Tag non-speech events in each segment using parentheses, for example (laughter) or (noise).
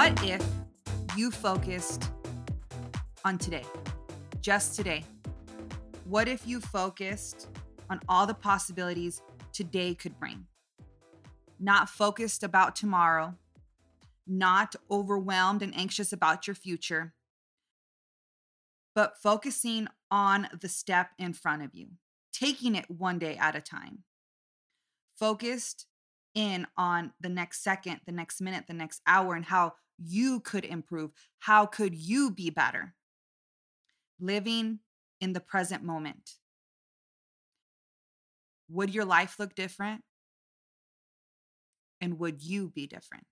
What if you focused on today, just today? What if you focused on all the possibilities today could bring? Not focused about tomorrow, not overwhelmed and anxious about your future, but focusing on the step in front of you, taking it one day at a time. Focused in on the next second, the next minute, the next hour, and how you could improve. How could you be better? Living in the present moment. Would your life look different? And would you be different?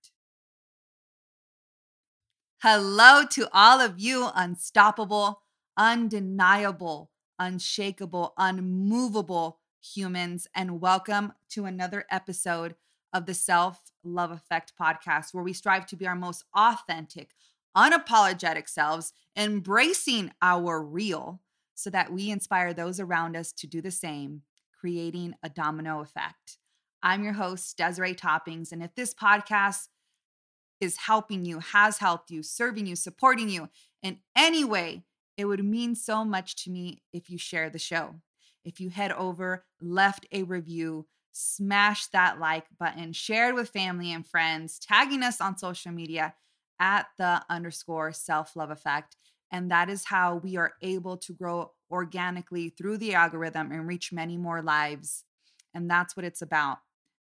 Hello to all of you, unstoppable, undeniable, unshakable, unmovable humans, and welcome to another episode of the Self Love Effect podcast, where we strive to be our most authentic, unapologetic selves, embracing our real so that we inspire those around us to do the same, creating a domino effect. I'm your host, Desiree Toppings. And if this podcast is helping you, has helped you, serving you, supporting you in any way, it would mean so much to me if you share the show. If you head over, left a review, smash that like button, share it with family and friends, tagging us on social media at the underscore self love effect. And that is how we are able to grow organically through the algorithm and reach many more lives. And that's what it's about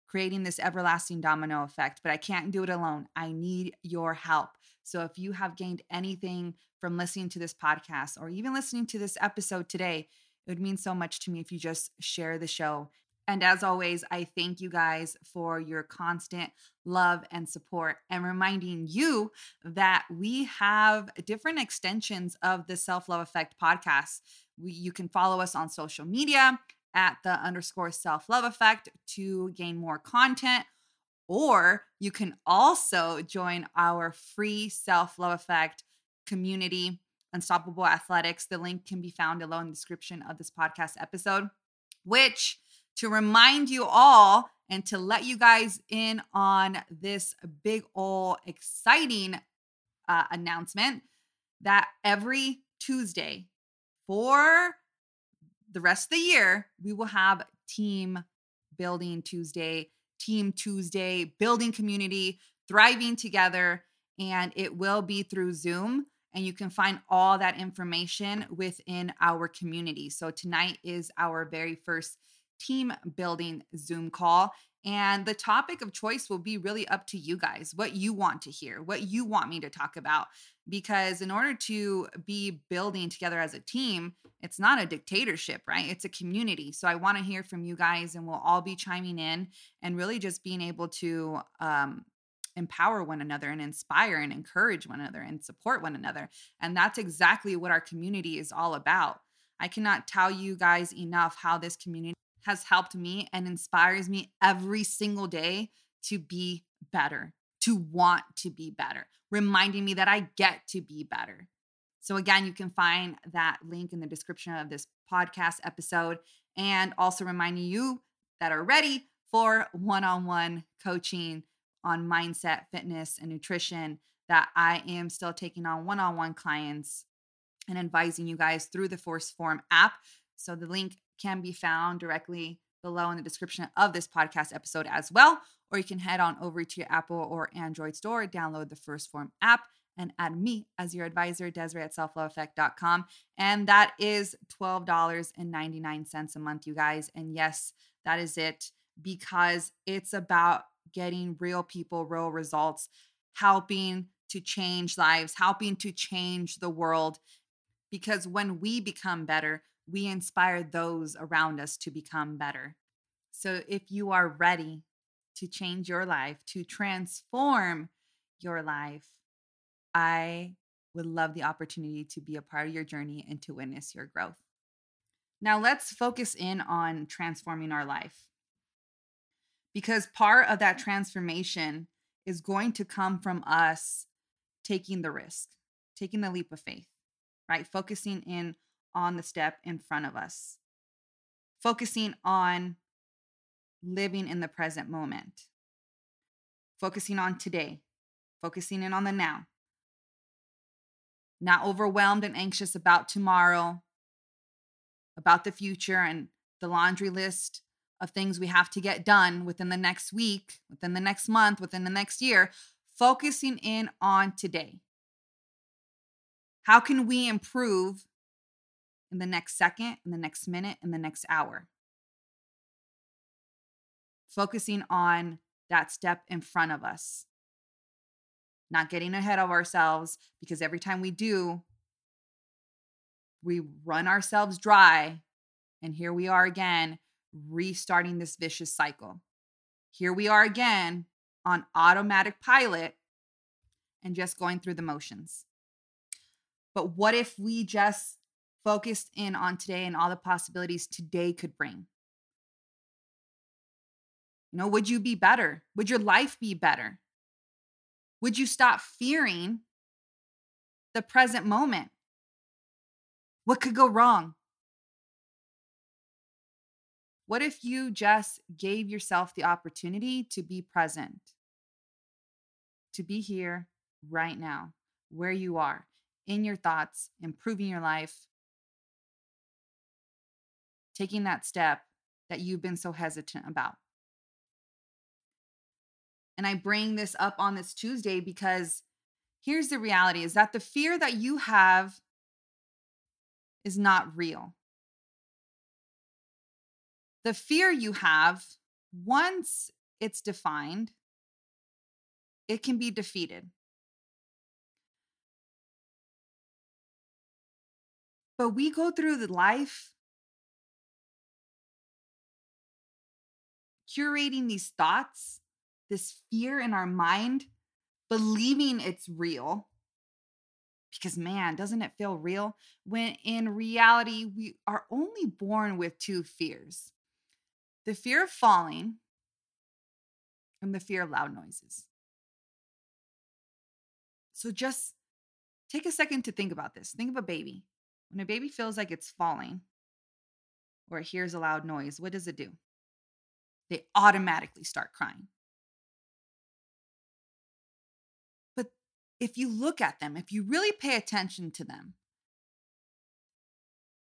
creating this everlasting domino effect. But I can't do it alone. I need your help. So if you have gained anything from listening to this podcast or even listening to this episode today, it would mean so much to me if you just share the show and as always, I thank you guys for your constant love and support and reminding you that we have different extensions of the Self Love Effect podcast. We, you can follow us on social media at the underscore self love effect to gain more content. Or you can also join our free self love effect community, Unstoppable Athletics. The link can be found below in the description of this podcast episode, which to remind you all and to let you guys in on this big ol' exciting uh, announcement that every Tuesday for the rest of the year, we will have Team Building Tuesday, Team Tuesday, Building Community, Thriving Together. And it will be through Zoom. And you can find all that information within our community. So tonight is our very first team building Zoom call. And the topic of choice will be really up to you guys, what you want to hear, what you want me to talk about. Because in order to be building together as a team, it's not a dictatorship, right? It's a community. So I want to hear from you guys, and we'll all be chiming in and really just being able to um, empower one another and inspire and encourage one another and support one another. And that's exactly what our community is all about. I cannot tell you guys enough how this community has helped me and inspires me every single day to be better, to want to be better, reminding me that I get to be better. So, again, you can find that link in the description of this podcast episode and also reminding you that are ready for one on one coaching on mindset, fitness, and nutrition that I am still taking on one on one clients and advising you guys through the 1st Phorm app. So, the link can be found directly below in the description of this podcast episode as well. Or you can head on over to your Apple or Android store, download the 1st Phorm app, and add me as your advisor, Desiree at selfloveeffect.com. And that is $12.99 a month, you guys. And yes, that is it because it's about getting real people, real results, helping to change lives, helping to change the world. Because when we become better, we inspire those around us to become better. So if you are ready to change your life, to transform your life, I would love the opportunity to be a part of your journey and to witness your growth. Now, let's focus in on transforming our life. Because part of that transformation is going to come from us taking the risk, taking the leap of faith, right? Focusing in on the step in front of us, focusing on living in the present moment, focusing on today, focusing in on the now. Not overwhelmed and anxious about tomorrow, about the future and the laundry list of things we have to get done within the next week, within the next month, within the next year, focusing in on today. How can we improve in the next second, in the next minute, in the next hour? Focusing on that step in front of us, not getting ahead of ourselves, because every time we do, we run ourselves dry. And here we are again, restarting this vicious cycle. Here we are again on automatic pilot and just going through the motions. But what if we just focused in on today and all the possibilities today could bring? You know, would you be better? Would your life be better? Would you stop fearing the present moment? What could go wrong? What if you just gave yourself the opportunity to be present, to be here right now, where you are, in your thoughts, improving your life, taking that step that you've been so hesitant about? And I bring this up on this Tuesday because here's the reality is that the fear that you have is not real. The fear you have, once it's defined, it can be defeated. But we go through the life curating these thoughts, this fear in our mind, believing it's real. Because man, doesn't it feel real? When in reality, we are only born with two fears the fear of falling and the fear of loud noises. So just take a second to think about this. Think of a baby. When a baby feels like it's falling or it hears a loud noise, what does it do? They automatically start crying. But if you look at them, if you really pay attention to them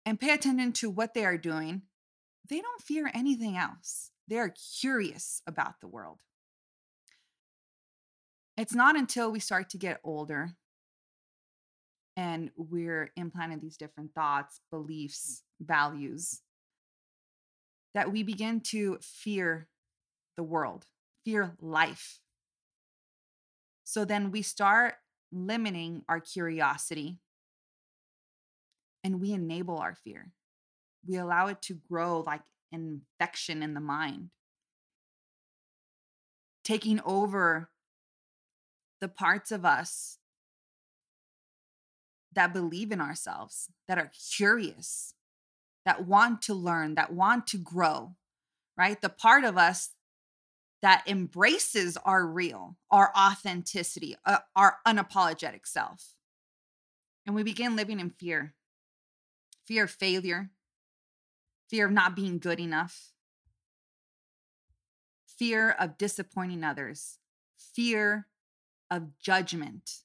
and pay attention to what they are doing, they don't fear anything else. They're curious about the world. It's not until we start to get older and we're implanted these different thoughts, beliefs, values that we begin to fear the world, fear life. So then we start limiting our curiosity. And we enable our fear. We allow it to grow like infection in the mind, taking over the parts of us that believe in ourselves, that are curious, that want to learn, that want to grow, right? The part of us that embraces our real, our authenticity, uh, our unapologetic self. And we begin living in fear fear of failure, fear of not being good enough, fear of disappointing others, fear of judgment.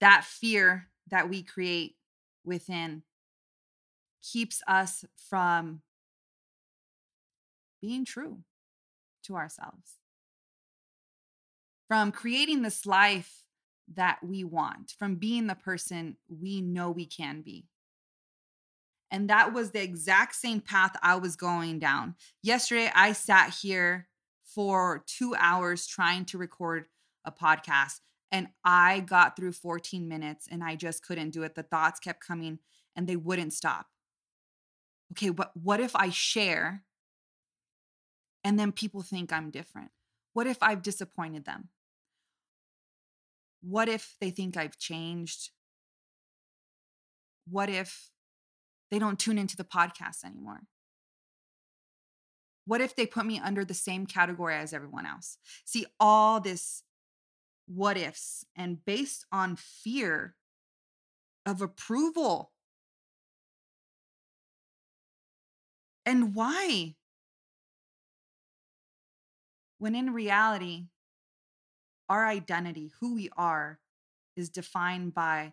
That fear that we create within keeps us from being true to ourselves, from creating this life that we want, from being the person we know we can be. And that was the exact same path I was going down. Yesterday, I sat here for two hours trying to record a podcast, and I got through 14 minutes and I just couldn't do it. The thoughts kept coming and they wouldn't stop. Okay, but what if I share and then people think I'm different? What if I've disappointed them? What if they think I've changed? What if they don't tune into the podcast anymore? What if they put me under the same category as everyone else? See, all this what ifs and based on fear of approval. And why? When in reality, our identity, who we are, is defined by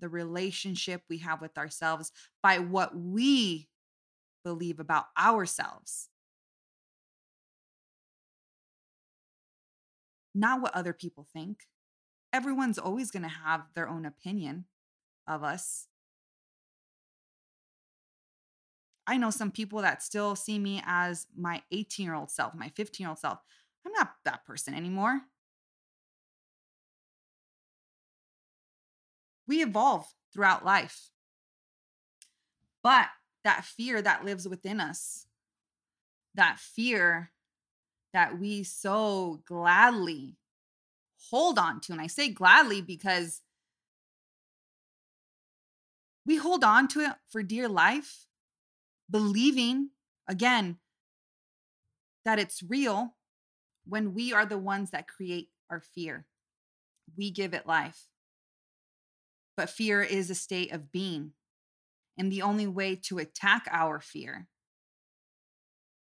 the relationship we have with ourselves, by what we believe about ourselves. Not what other people think. Everyone's always going to have their own opinion of us. I know some people that still see me as my 18 year old self, my 15 year old self. I'm not that person anymore. We evolve throughout life. But that fear that lives within us, that fear that we so gladly hold on to, and I say gladly because we hold on to it for dear life believing again that it's real when we are the ones that create our fear. We give it life. But fear is a state of being. And the only way to attack our fear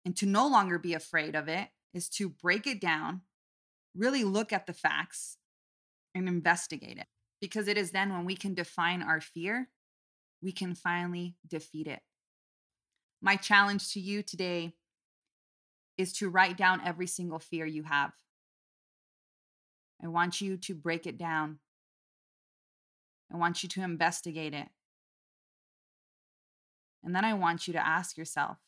and to no longer be afraid of it is to break it down, really look at the facts, and investigate it. Because it is then when we can define our fear, we can finally defeat it. My challenge to you today is to write down every single fear you have. I want you to break it down. I want you to investigate it. And then I want you to ask yourself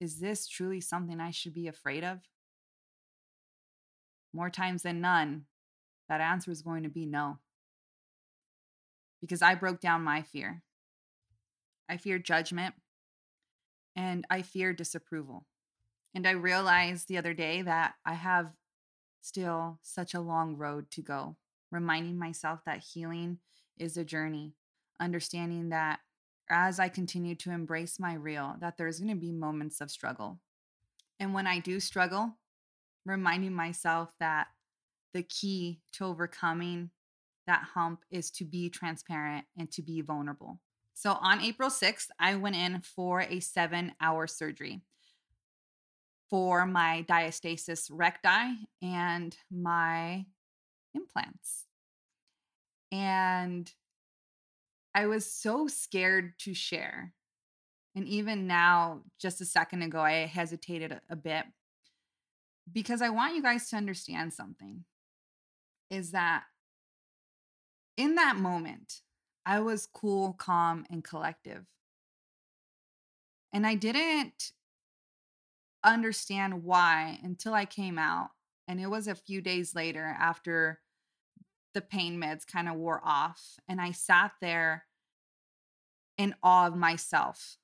is this truly something I should be afraid of? More times than none, that answer is going to be no. Because I broke down my fear. I fear judgment, and I fear disapproval. And I realized the other day that I have still such a long road to go, reminding myself that healing is a journey, understanding that as I continue to embrace my real, that there's going to be moments of struggle. And when I do struggle, reminding myself that the key to overcoming that hump is to be transparent and to be vulnerable. So on April 6th, I went in for a seven hour surgery for my diastasis recti and my implants. And I was so scared to share. And even now, just a second ago, I hesitated a, a bit because I want you guys to understand something is that in that moment, I was cool, calm, and collective. And I didn't understand why until I came out. And it was a few days later after the pain meds kind of wore off. And I sat there in awe of myself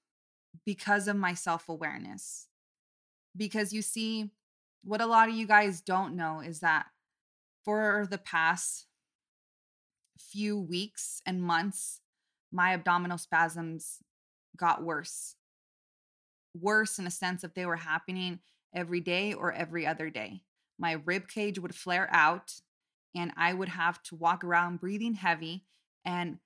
because of my self awareness. Because you see, what a lot of you guys don't know is that for the past few weeks and months, my abdominal spasms got worse. Worse in a sense if they were happening every day or every other day. My rib cage would flare out and I would have to walk around breathing heavy. And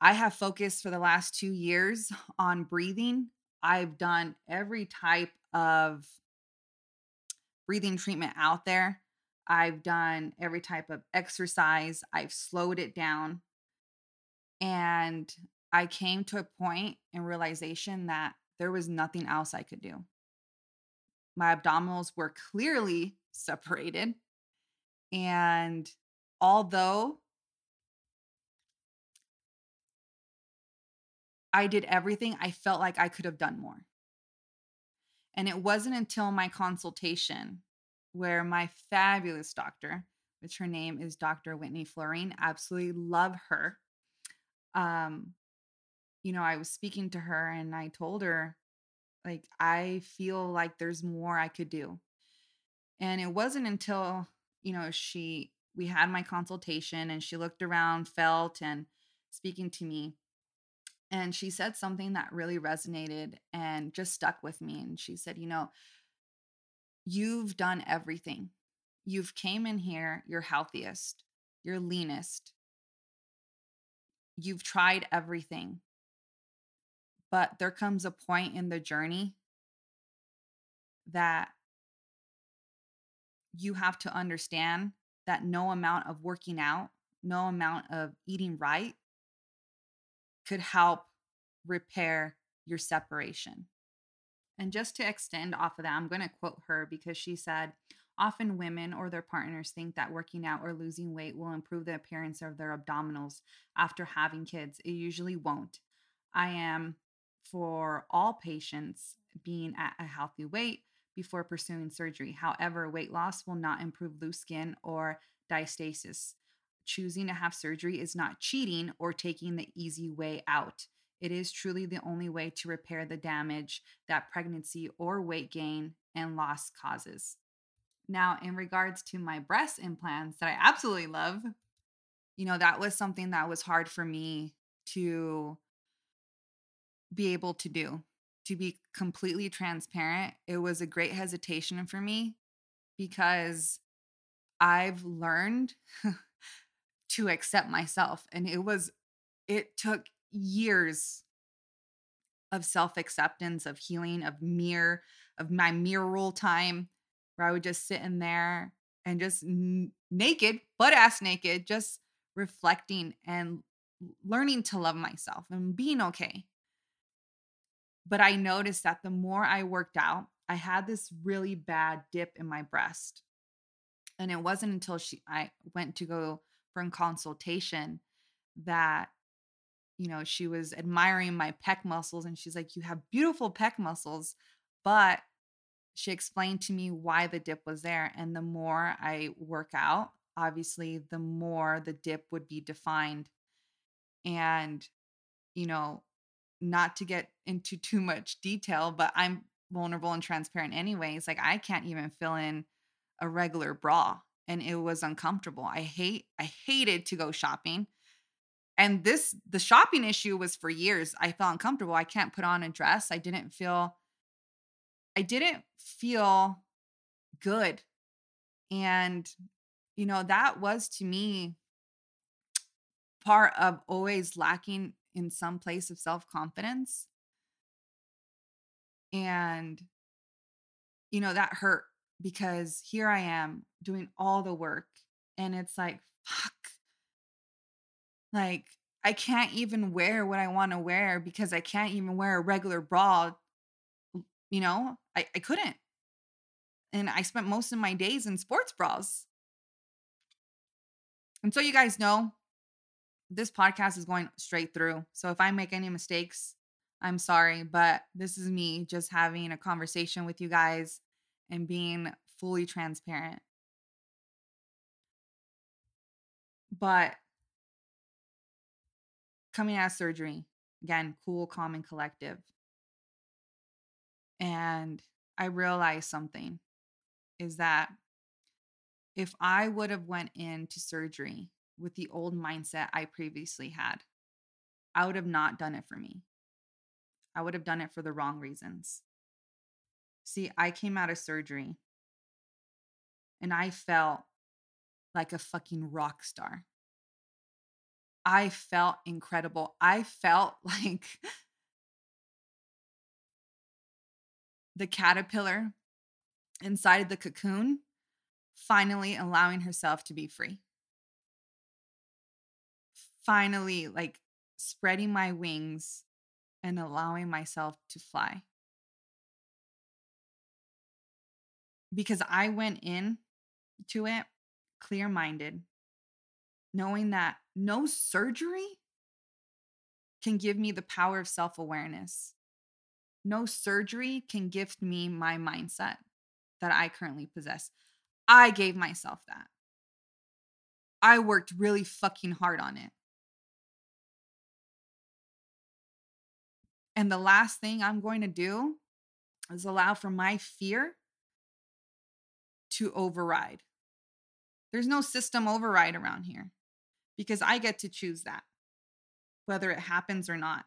I have focused for the last two years on breathing. I've done every type of breathing treatment out there. I've done every type of exercise, I've slowed it down. And I came to a point in realization that there was nothing else I could do. My abdominals were clearly (laughs) separated. And although I did everything, I felt like I could have done more. And it wasn't until my consultation where my fabulous doctor, which her name is Dr. Whitney Florine, absolutely love her. Um, you know, I was speaking to her and I told her, like, I feel like there's more I could do. And it wasn't until, you know, she, we had my consultation and she looked around, felt, and speaking to me. And she said something that really resonated and just stuck with me. And she said, you know, you've done everything. You've came in here, you're healthiest, you're leanest. You've tried everything. But there comes a point in the journey that you have to understand that no amount of working out, no amount of eating right could help repair your separation. And just to extend off of that, I'm going to quote her because she said, Often women or their partners think that working out or losing weight will improve the appearance of their abdominals after having kids. It usually won't. I am for all patients being at a healthy weight before pursuing surgery. However, weight loss will not improve loose skin or diastasis. Choosing to have surgery is not cheating or taking the easy way out. It is truly the only way to repair the damage that pregnancy or weight gain and loss causes. Now, in regards to my breast implants that I absolutely love, you know, that was something that was hard for me to be able to do. To be completely transparent, it was a great hesitation for me because I've learned (laughs) to accept myself. And it was, it took years of self acceptance, of healing, of mirror, of my mirror time where I would just sit in there and just n- naked, butt ass naked, just reflecting and learning to love myself and being okay. But I noticed that the more I worked out, I had this really bad dip in my breast. And it wasn't until she I went to go a consultation that you know, she was admiring my pec muscles and she's like, "You have beautiful pec muscles." But she explained to me why the dip was there. And the more I work out, obviously, the more the dip would be defined. And, you know, not to get into (laughs) too much detail, but I'm vulnerable and transparent anyways. Like I can't even fill in a regular bra and it was uncomfortable. I hate I hated to go shopping. And this the shopping issue was for years. I felt uncomfortable. I can't put on a dress. I didn't feel I didn't feel good. And, you know, that was to me part of always lacking in some place of self confidence. And, you know, that hurt because here I am doing all the work. And it's like, fuck. Like, I can't even wear what I want to wear because I can't even wear a regular bra you know, I, I couldn't. And I spent most of my days in sports bras. And so you guys know this podcast is going straight through. So if I make any mistakes, I'm sorry, but this is me just having a conversation with you guys and being fully transparent. But coming out of surgery, again, cool, calm, and collective and I realized something is that if I would have went into surgery with the old mindset I previously had, I would have not done it for me. I would have done it for the wrong reasons. See, I came out of surgery and I felt like a fucking rock star. I felt incredible. I felt (laughs) like the caterpillar inside the cocoon finally allowing herself to be free. Finally, like spreading my wings and allowing myself to fly. Because I went in to it clear minded, knowing that no surgery can give me the power of self awareness no surgery can gift me my mindset that I currently possess. I gave myself that. I worked really fucking hard on it. And the last thing I'm going to do is allow for my fear to override. There's no system override around here because I get to choose that, whether it happens or not.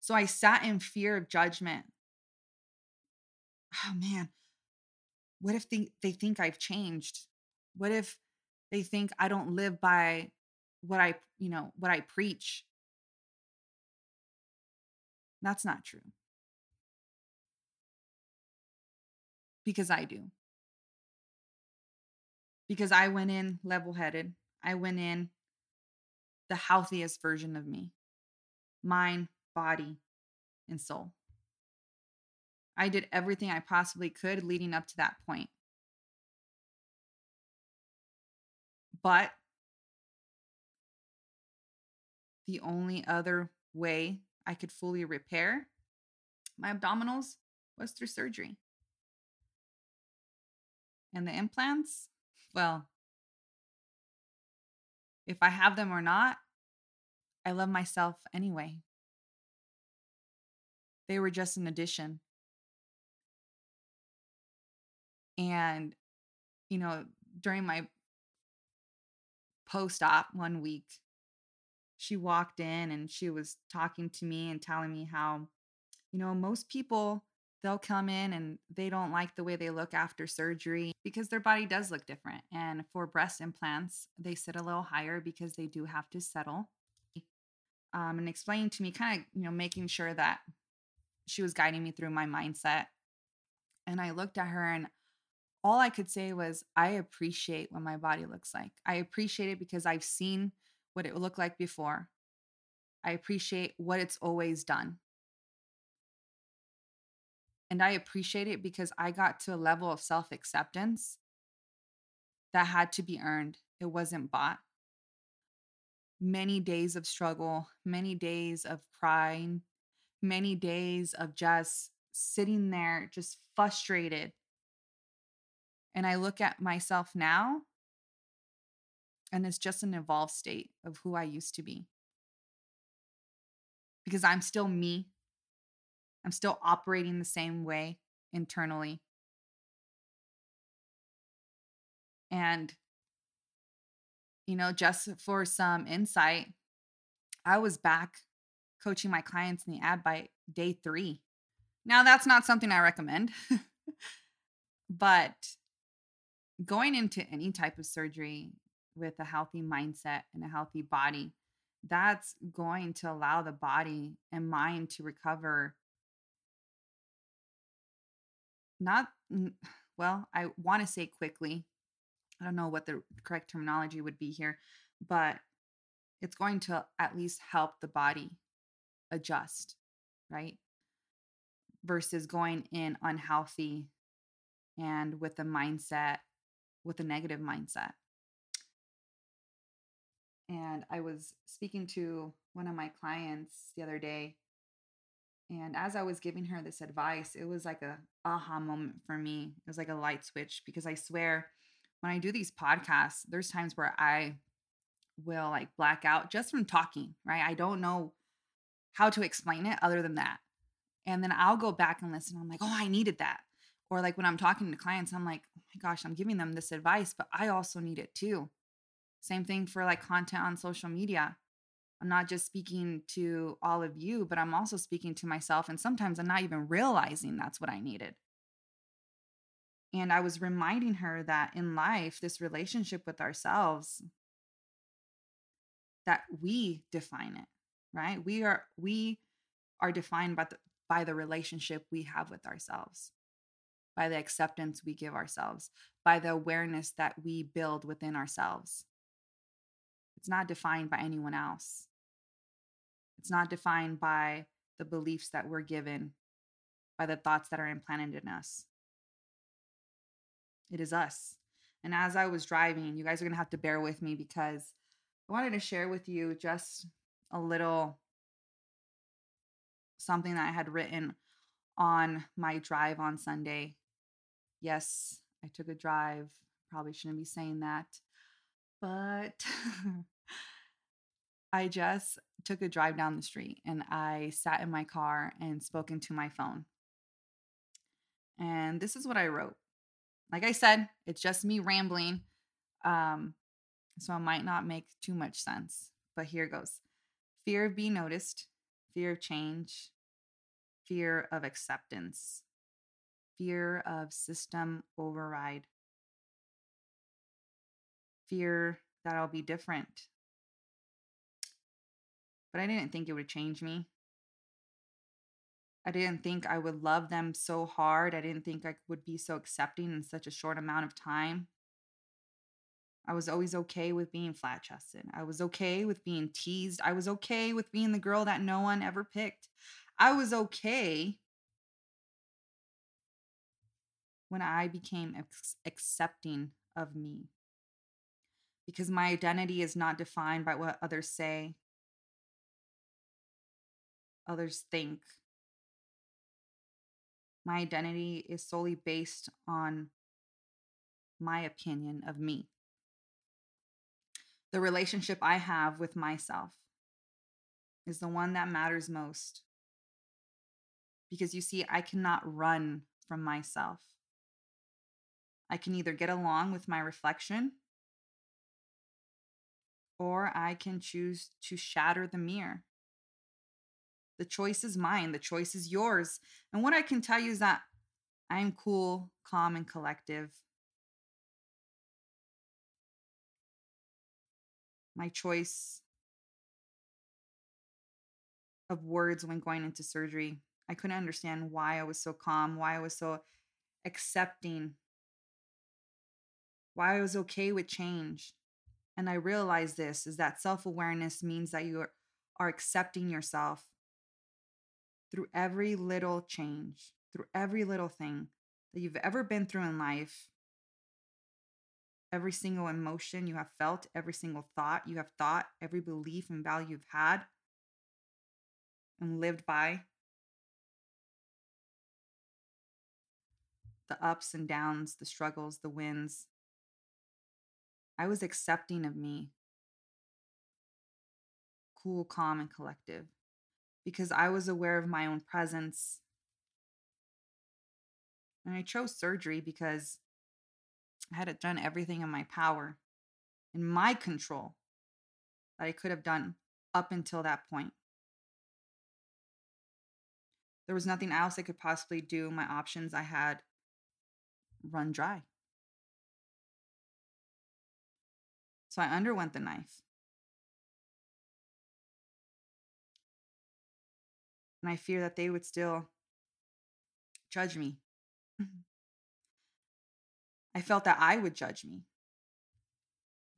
So I sat in fear of judgment. Oh man, what if they, they think I've changed? What if they think I don't live by what I, you know, what I preach? That's not true. Because I do. Because I went in level headed. I went in the healthiest version of me mind, body, and soul. I did everything I possibly could leading up to that point. But the only other way I could fully repair my abdominals was through surgery. And the implants, well, if I have them or not, I love myself anyway. They were just an addition. And, you know, during my post op one week, she walked in and she was talking to me and telling me how, you know, most people they'll come in and they don't like the way they look after surgery because their body does look different. And for breast implants, they sit a little higher because they do have to settle. Um, and explaining to me, kind of, you know, making sure that she was guiding me through my mindset. And I looked at her and all I could say was, I appreciate what my body looks like. I appreciate it because I've seen what it looked like before. I appreciate what it's always done. And I appreciate it because I got to a level of self acceptance that had to be earned. It wasn't bought. Many days of struggle, many days of crying, many days of just sitting there, just frustrated. And I look at myself now, and it's just an evolved state of who I used to be. Because I'm still me. I'm still operating the same way internally. And, you know, just for some insight, I was back coaching my clients in the ad by day three. Now, that's not something I recommend, (laughs) but going into any type of surgery with a healthy mindset and a healthy body, that's going to allow the body and mind to recover not well, I want to say quickly. I don't know what the correct terminology would be here, but it's going to at least help the body adjust, right? Versus going in unhealthy and with a mindset, with a negative mindset. And I was speaking to one of my clients the other day and as I was giving her this advice, it was like a aha moment for me. It was like a light switch because I swear when I do these podcasts, there's times where I will like black out just from talking, right? I don't know how to explain it other than that. And then I'll go back and listen. I'm like, oh, I needed that. Or like when I'm talking to clients, I'm like, oh my gosh, I'm giving them this advice, but I also need it too. Same thing for like content on social media. I'm not just speaking to all of you, but I'm also speaking to myself. And sometimes I'm not even realizing that's what I needed. And I was reminding her that in life, this relationship with ourselves, that we define it, right? We are, we are defined by the, by the relationship we have with ourselves, by the acceptance we give ourselves, by the awareness that we build within ourselves. It's not defined by anyone else. It's not defined by the beliefs that we're given, by the thoughts that are implanted in us. It is us. And as I was driving, you guys are going to have to bear with me because I wanted to share with you just a little something that I had written on my drive on Sunday. Yes, I took a drive. Probably shouldn't be saying that. But (laughs) I just took a drive down the street and I sat in my car and spoke into my phone. And this is what I wrote. Like I said, it's just me rambling. Um, so it might not make too much sense, but here goes fear of being noticed, fear of change, fear of acceptance, fear of system override, fear that I'll be different, but I didn't think it would change me. I didn't think I would love them so hard. I didn't think I would be so accepting in such a short amount of time. I was always okay with being flat chested. I was okay with being teased. I was okay with being the girl that no one ever picked. I was okay when I became ex- accepting of me. Because my identity is not defined by what others say, others think. My identity is solely based on my opinion of me. The relationship I have with myself is the one that matters most. Because you see, I cannot run from myself. I can either get along with my reflection or I can choose to shatter the mirror. The choice is mine, the choice is yours. And what I can tell you is that I am cool, calm, and collective. My choice of words when going into surgery, I couldn't understand why I was so calm, why I was so accepting why I was okay with change. And I realized this is that self awareness means that you are accepting yourself through every little change, through every little thing that you've ever been through in life, every single emotion you have felt, every single thought you have thought, every belief and value you've had and lived by. The ups and downs, the struggles, the wins, I was accepting of me, cool, calm, and collective, because I was aware of my own presence. And I chose surgery because I had done everything in my power, in my control, that I could have done up until that point. There was nothing else I could possibly do. My options I had run dry. So I underwent the knife. And I fear that they would still judge me. (laughs) I felt that I would judge me,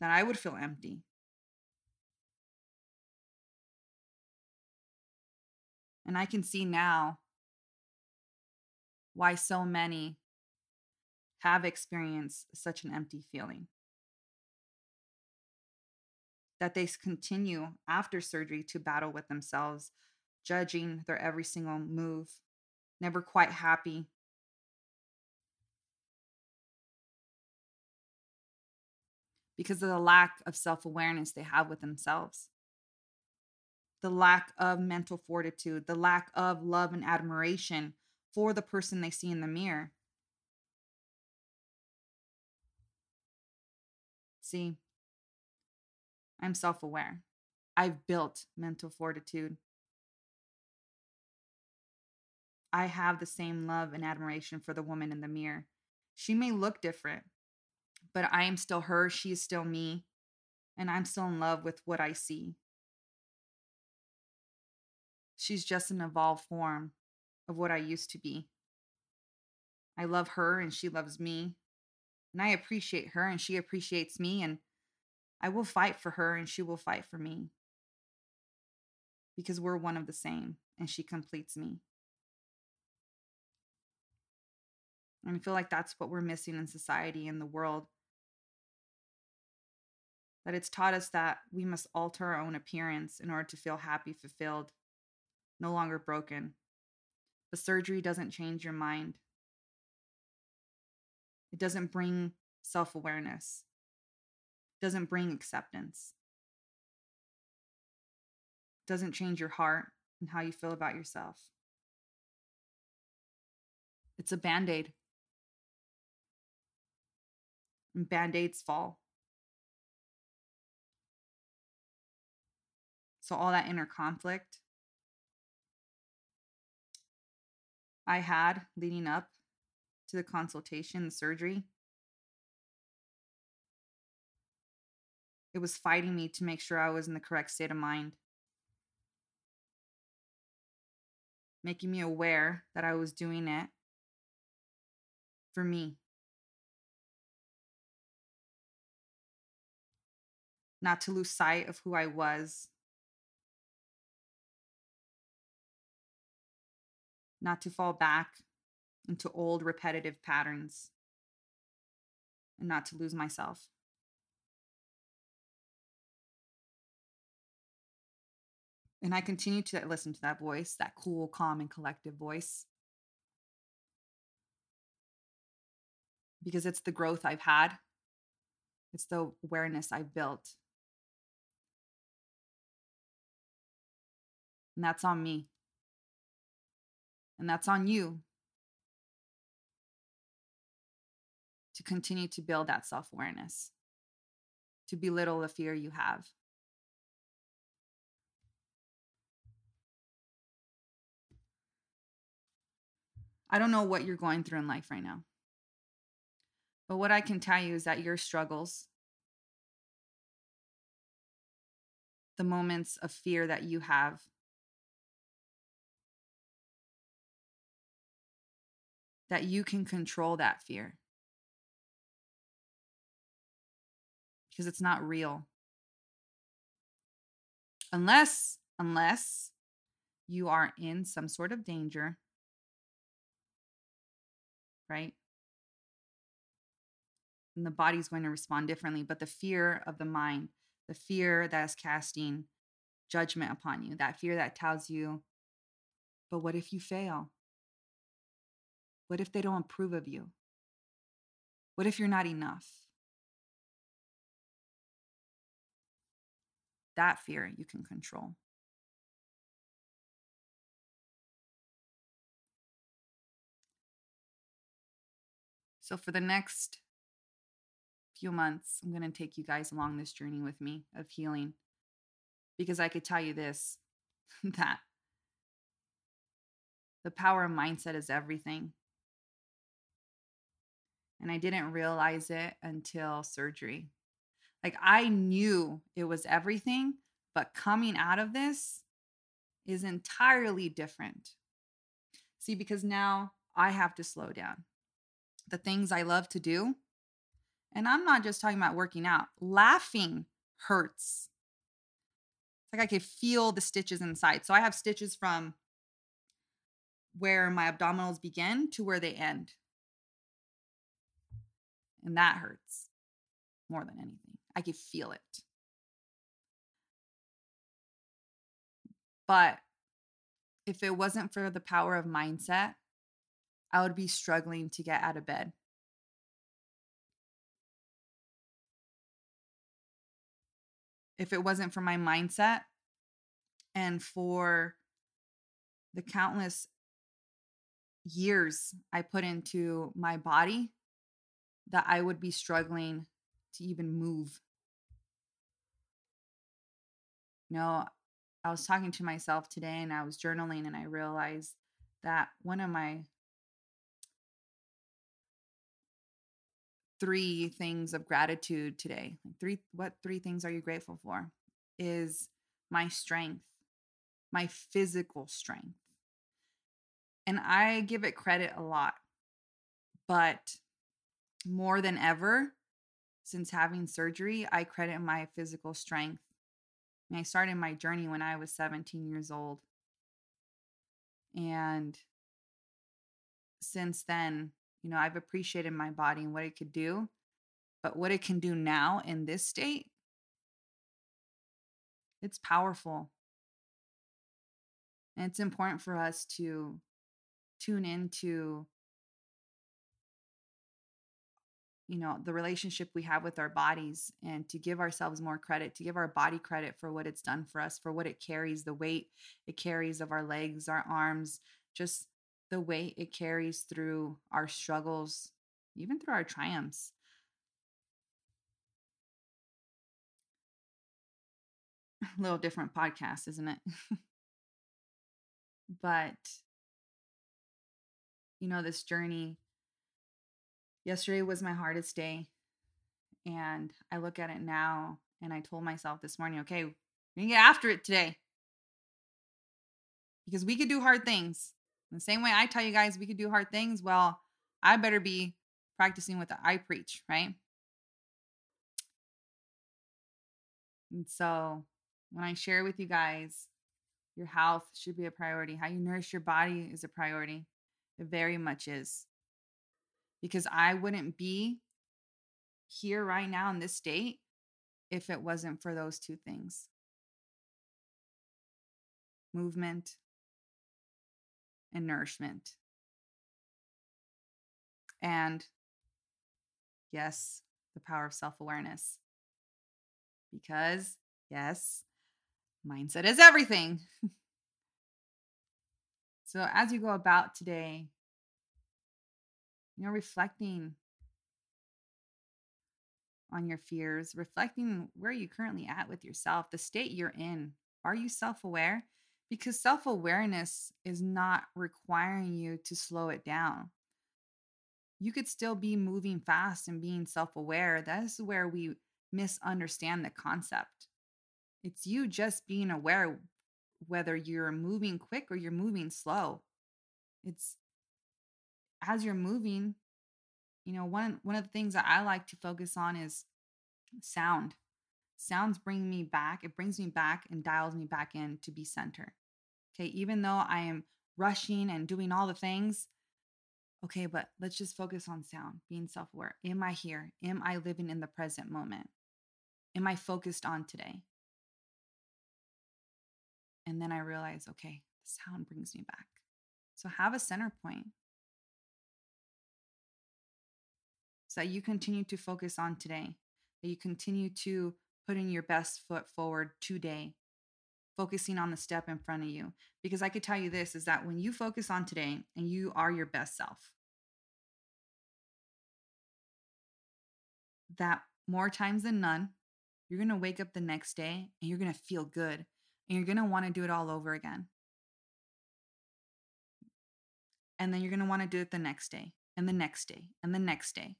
that I would feel empty. And I can see now why so many have experienced such an empty feeling that they continue after surgery to battle with themselves, judging their every single move, never quite happy. Because of the lack of self awareness they have with themselves, the lack of mental fortitude, the lack of love and admiration for the person they see in the mirror. See, I'm self aware. I've built mental fortitude. I have the same love and admiration for the woman in the mirror. She may look different, but I am still her. She is still me. And I'm still in love with what I see. She's just an evolved form of what I used to be. I love her and she loves me. And I appreciate her and she appreciates me. And I will fight for her and she will fight for me because we're one of the same and she completes me. And I feel like that's what we're missing in society in the world. That it's taught us that we must alter our own appearance in order to feel happy, fulfilled, no longer broken. The surgery doesn't change your mind, it doesn't bring self awareness it doesn't bring acceptance, it doesn't change your heart and how you feel about yourself. It's a band aid. And band aids fall. So, all that inner conflict I had leading up to the consultation, the surgery, It was fighting me to make sure I was in the correct state of mind, making me aware that I was doing it for me. Not to lose sight of who I was, not to fall back into old repetitive patterns, and not to lose myself. And I continue to listen to that voice, that cool, calm, and collective voice. Because it's the growth I've had, it's the awareness I've built. And that's on me. And that's on you to continue to build that self awareness, to belittle the fear you have. I don't know what you're going through in life right now. But what I can tell you is that your struggles, the moments of fear that you have, that you can control that fear. Because it's not real. Unless, unless you are in some sort of danger right? And the body's going to respond differently. But the fear of the mind, the fear that is casting judgment upon you, that fear that tells you, but what if you fail? What if they don't approve of you? What if you're not enough? That fear you can control. So, for the next few months, I'm going to take you guys along this journey with me of healing because I could tell you this (laughs) that the power of mindset is everything. And I didn't realize it until surgery. Like I knew it was everything, but coming out of this is entirely different. See, because now I have to slow down the things I love to do. And I'm not just talking about working out, laughing hurts. It's like I could feel the stitches inside. So I have stitches from where my abdominals begin to where they end. And that hurts more than anything. I could feel it. But if it wasn't for the power of mindset, I would be struggling to get out of bed. If it wasn't for my mindset and for the countless years I put into my body, that I would be struggling to even move. You know, I was talking to myself today and I was journaling and I realized that one of my three things of gratitude today. Three what three things are you grateful for? Is my strength, my physical strength. And I give it credit a lot. But more than ever, since having surgery, I credit my physical strength. I started my journey when I was 17 years old. And since then, you know, I've appreciated my body and what it could do, but what it can do now in this state, it's powerful. And it's important for us to tune into you know the relationship we have with our bodies and to give ourselves more credit to give our body credit for what it's done for us for what it carries the weight it carries of our legs our arms just the weight it carries through our struggles, even through our triumphs. A (laughs) little different podcast, isn't it? (laughs) but, you know, this journey, yesterday was my hardest day. And I look at it now and I told myself this morning, okay, we're gonna get after it today. Because we could do hard things. The same way I tell you guys we could do hard things, well, I better be practicing what I preach, right? And so when I share with you guys, your health should be a priority. How you nourish your body is a priority. It very much is. Because I wouldn't be here right now in this state if it wasn't for those two things movement and nourishment. And yes, the power of self awareness. Because, yes, mindset is everything. (laughs) so, as you go about today, you know, reflecting on your fears, reflecting where you're currently at with yourself, the state you're in. Are you self aware? Because self awareness is not requiring you to slow it down. You could still be moving fast and being self aware. That is where we misunderstand the concept. It's you just being aware whether you're moving quick or you're moving slow. It's as you're moving, you know, one one of the things that I like to focus on is sound. Sounds bring me back. It brings me back and dials me back in to be center. Okay, even though I am rushing and doing all the things, okay, but let's just focus on sound, being self-aware. Am I here? Am I living in the present moment? Am I focused on today? And then I realize, okay, the sound brings me back. So have a center point. So that you continue to focus on today, that you continue to put in your best foot forward today, focusing on the step in front of you. Because I could tell you this is that when you focus on today and you are your best self, that more times than none, you're going to wake up the next day and you're going to feel good and you're going to want to do it all over again. And then you're going to want to do it the next day and the next day and the next day.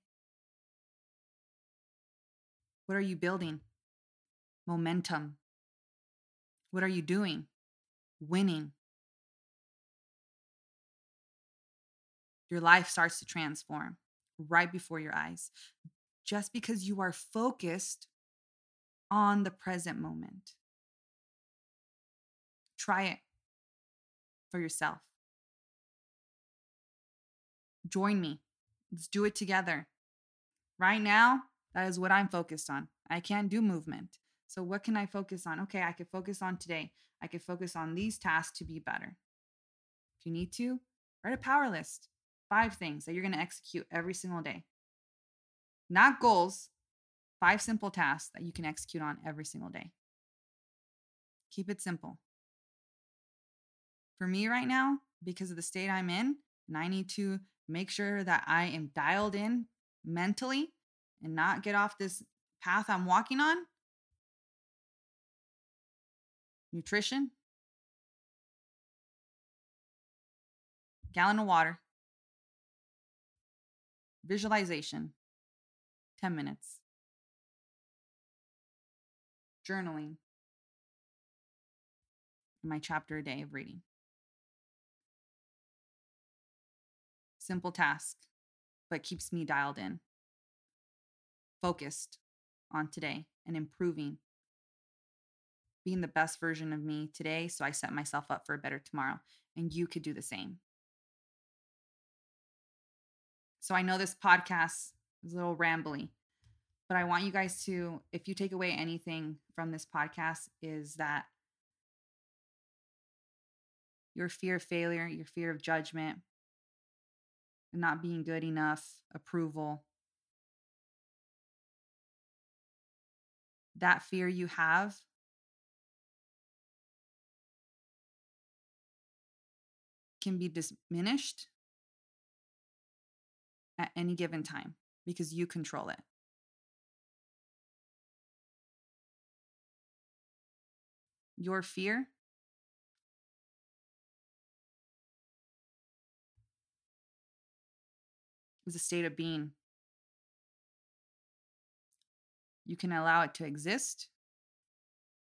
What are you building? Momentum. What are you doing? Winning. Your life starts to transform right before your eyes just because you are focused on the present moment. Try it for yourself. Join me. Let's do it together. Right now, that is what I'm focused on. I can't do movement. So, what can I focus on? Okay, I could focus on today. I could focus on these tasks to be better. If you need to, write a power list five things that you're going to execute every single day. Not goals, five simple tasks that you can execute on every single day. Keep it simple for me right now, because of the state I'm in, and I need to make sure that I am dialed in mentally and not get off this path I'm walking on. Nutrition, gallon of water, visualization, 10 minutes, journaling, my chapter a day of reading. Simple task, but keeps me dialed in, focused on today and improving, being the best version of me today. So I set myself up for a better tomorrow. And you could do the same. So I know this podcast is a little rambly, but I want you guys to, if you take away anything from this podcast, is that your fear of failure, your fear of judgment, and not being good enough, approval. That fear you have can be diminished at any given time because you control it. Your fear is a state of being. You can allow it to exist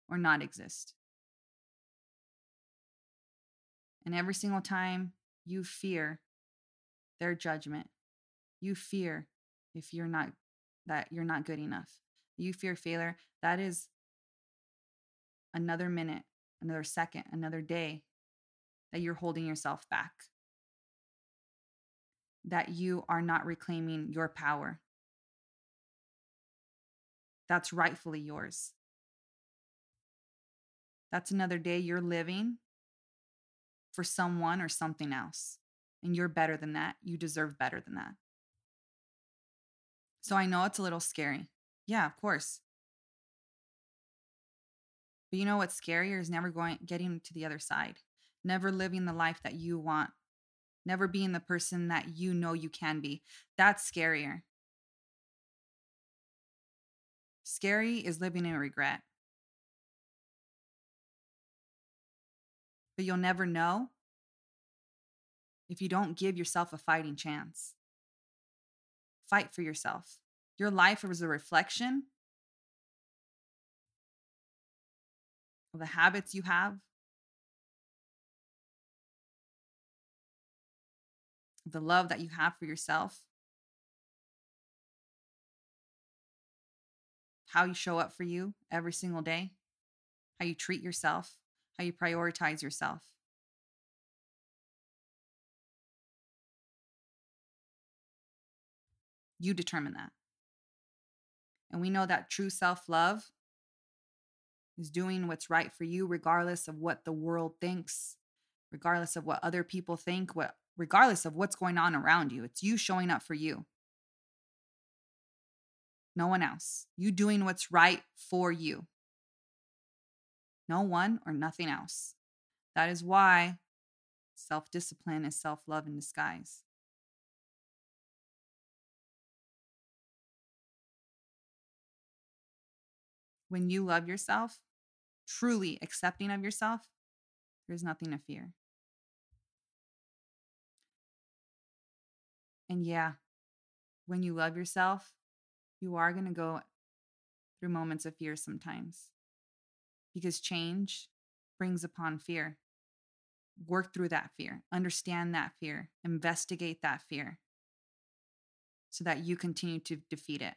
or not exist. And every single time you fear their judgment, you fear if you're not that you're not good enough. You fear failure, that is another minute, another second, another day that you're holding yourself back, that you are not reclaiming your power. That's rightfully yours. That's another day you're living for someone or something else. And you're better than that. You deserve better than that. So I know it's a little scary. Yeah, of course. But you know what's scarier is never going getting to the other side. Never living the life that you want. Never being the person that you know you can be. That's scarier. Scary is living in regret. But you'll never know if you don't give yourself a fighting chance. Fight for yourself. Your life is a reflection of the habits you have, the love that you have for yourself, how you show up for you every single day, how you treat yourself, how you prioritize yourself. You determine that. And we know that true self love is doing what's right for you, regardless of what the world thinks, regardless of what other people think, what, regardless of what's going on around you. It's you showing up for you. No one else. You doing what's right for you. No one or nothing else. That is why self discipline is self love in disguise. When you love yourself, truly accepting of yourself, there's nothing to fear. And yeah, when you love yourself, you are going to go through moments of fear sometimes because change brings upon fear. Work through that fear, understand that fear, investigate that fear so that you continue to defeat it.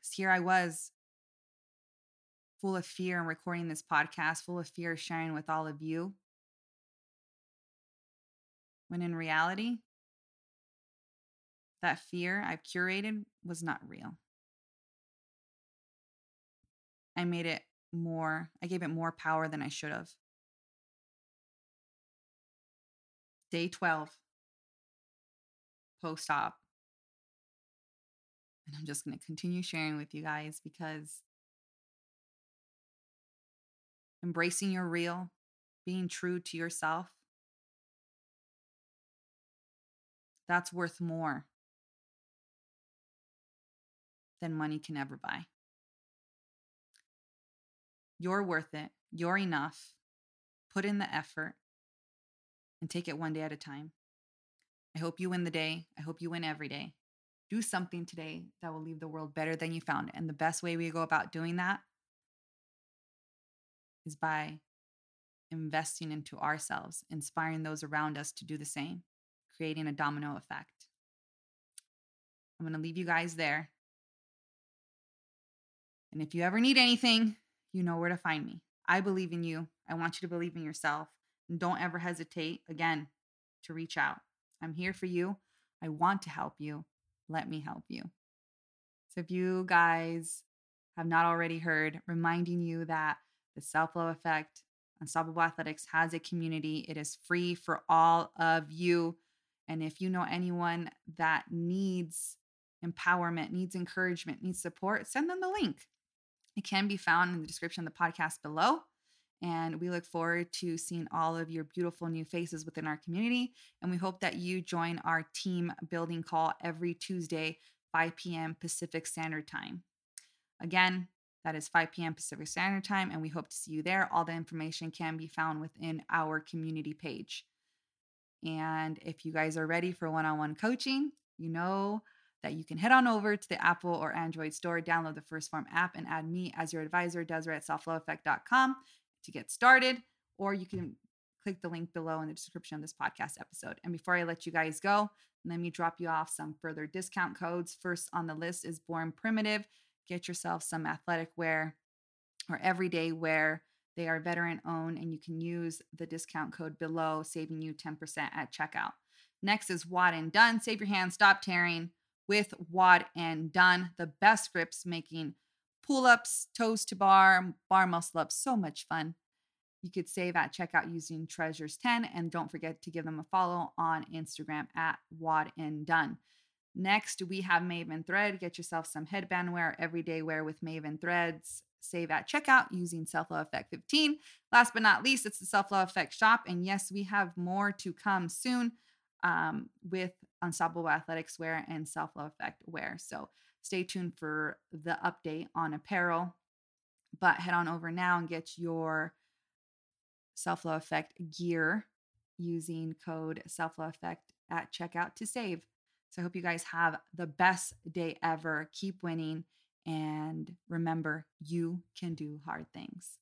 Because here I was full of fear and recording this podcast, full of fear sharing with all of you. When in reality, that fear I've curated was not real. I made it more, I gave it more power than I should have. Day 12, post op. And I'm just going to continue sharing with you guys because embracing your real, being true to yourself, that's worth more than money can ever buy. You're worth it. You're enough. Put in the effort and take it one day at a time. I hope you win the day. I hope you win every day. Do something today that will leave the world better than you found it. And the best way we go about doing that is by investing into ourselves, inspiring those around us to do the same, creating a domino effect. I'm going to leave you guys there. And if you ever need anything, you know where to find me. I believe in you. I want you to believe in yourself. And don't ever hesitate, again, to reach out. I'm here for you. I want to help you. Let me help you. So, if you guys have not already heard, reminding you that the Self Love Effect, Unstoppable Athletics has a community. It is free for all of you. And if you know anyone that needs empowerment, needs encouragement, needs support, send them the link. It can be found in the description of the podcast below. And we look forward to seeing all of your beautiful new faces within our community. And we hope that you join our team building call every Tuesday, 5 p.m. Pacific Standard Time. Again, that is 5 p.m. Pacific Standard Time, and we hope to see you there. All the information can be found within our community page. And if you guys are ready for one on one coaching, you know that you can head on over to the Apple or Android store, download the 1st Phorm app, and add me as your advisor, Desiree at selfloveeffect.com to get started. Or you can click the link below in the description of this podcast episode. And before I let you guys go, let me drop you off some further discount codes. First on the list is Born Primitive get yourself some athletic wear or everyday wear. They are veteran owned, and you can use the discount code below, saving you 10% at checkout. Next is WodnDone. Save your hands, stop tearing with Wad and Done, the best grips making pull ups, toes to bar, bar muscle ups. So much fun. You could save at checkout using Treasures10, and don't forget to give them a follow on Instagram at WodnDone. Next, we have Maven Thread. Get yourself some headband wear, everyday wear with Maven Threads. Save at checkout using Self Love Effect 15. Last but not least, it's the Self Love Effect shop. And yes, we have more to come soon um, with Unstoppable Athletics wear and Self Love Effect wear. So stay tuned for the update on apparel. But head on over now and get your Self Love Effect gear using code Self Love Effect at checkout to save. So I hope you guys have the best day ever. Keep winning. And remember, you can do hard things.